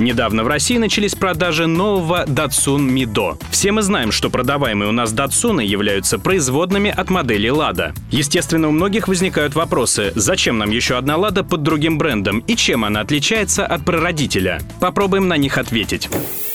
Недавно в России начались продажи нового Datsun mi-DO. Все мы знаем, что продаваемые у нас Datsun являются производными от модели Lada. Естественно, у многих возникают вопросы, зачем нам еще одна Lada под другим брендом и чем она отличается от прародителя. Попробуем на них ответить.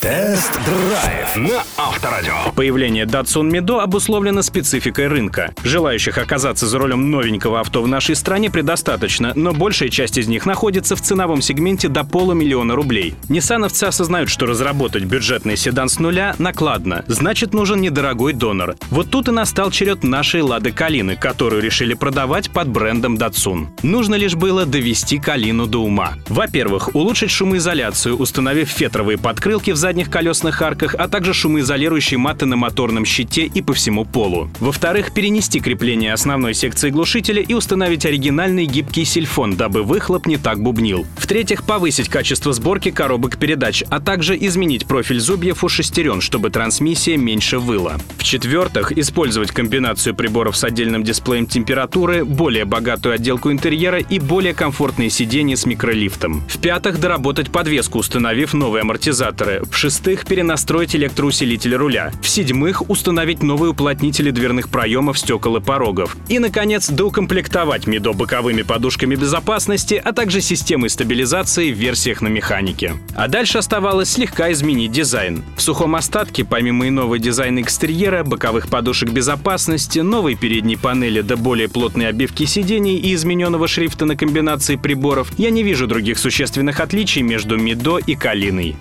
Тест-драйв на Авторадио. Появление Datsun Mido обусловлено спецификой рынка. Желающих оказаться за рулем новенького авто в нашей стране предостаточно, но большая часть из них находится в ценовом сегменте до полумиллиона рублей. Ниссановцы осознают, что разработать бюджетный седан с нуля накладно, значит нужен недорогой донор. Вот тут и настал черед нашей Лады Калины, которую решили продавать под брендом Datsun. Нужно лишь было довести Калину до ума. Во-первых, улучшить шумоизоляцию, установив фетровые подкрылки в задних колесных арках, а также шумоизолирующие маты на моторном щите и по всему полу. Во-вторых, перенести крепление основной секции глушителя и установить оригинальный гибкий сильфон, дабы выхлоп не так бубнил. В-третьих, повысить качество сборки коробок передач, а также изменить профиль зубьев у шестерен, чтобы трансмиссия меньше выла. В-четвертых, использовать комбинацию приборов с отдельным дисплеем температуры, более богатую отделку интерьера и более комфортные сиденья с микролифтом. В-пятых, доработать подвеску, установив новые амортизаторы. В-шестых, перенастроить электроусилитель руля. В-седьмых, установить новые уплотнители дверных проемов, стекол и порогов. И, наконец, доукомплектовать МИДО боковыми подушками безопасности, а также системой стабилизации в версиях на механике. А дальше оставалось слегка изменить дизайн. В сухом остатке, помимо иного дизайна экстерьера, боковых подушек безопасности, новой передней панели до более плотной обивки сидений и измененного шрифта на комбинации приборов, я не вижу других существенных отличий между Мидо и Калиной.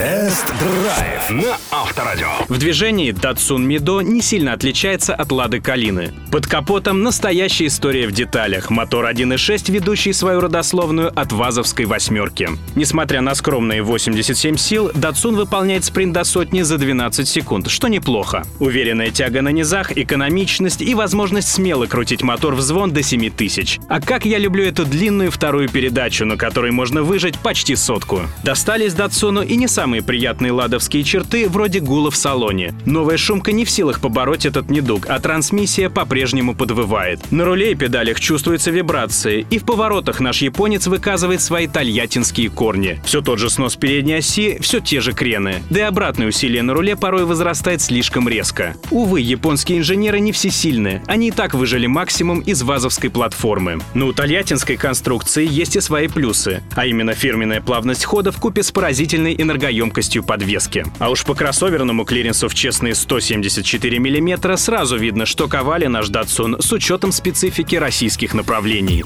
Тест-драйв на Авторадио. В движении Datsun Mido не сильно отличается от Лады Калины. Под капотом настоящая история в деталях. Мотор 1.6, ведущий свою родословную от ВАЗовской восьмерки. Несмотря на скромные 87 сил, Datsun выполняет спринт до сотни за 12 секунд, что неплохо. Уверенная тяга на низах, экономичность и возможность смело крутить мотор в звон до 7000. А как я люблю эту длинную вторую передачу, на которой можно выжать почти сотку. Достались Датсуну и не самые приятные ладовские черты, вроде гула в салоне. Новая шумка не в силах побороть этот недуг, а трансмиссия по-прежнему подвывает. На руле и педалях чувствуются вибрации, и в поворотах наш японец выказывает свои тольяттинские корни. Все тот же снос передней оси, все те же крены. Да и обратное усилие на руле порой возрастает слишком резко. Увы, японские инженеры не всесильны. Они и так выжили максимум из вазовской платформы. Но у тольяттинской конструкции есть и свои плюсы, а именно фирменная плавность хода в купе с поразительной энергоемкостью емкостью подвески. А уж по кроссоверному клиренсу в честные 174 мм сразу видно, что ковали наш Datsun с учетом специфики российских направлений.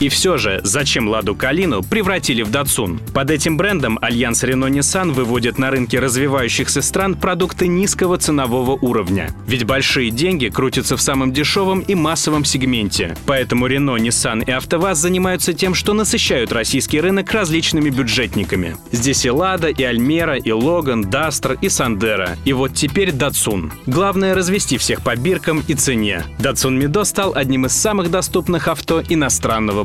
И все же, зачем Ладу Калину превратили в Datsun? Под этим брендом Альянс Renault-Nissan выводит на рынки развивающихся стран продукты низкого ценового уровня. Ведь большие деньги крутятся в самом дешевом и массовом сегменте. Поэтому Nissan и АвтоВАЗ занимаются тем, что насыщают российский рынок различными бюджетниками. Здесь и Лада, и Альмера, и Логан, Дастер и Сандеро. И вот теперь Datsun. Главное развести всех по биркам и цене. Datsun mi-DO стал одним из самых доступных авто иностранного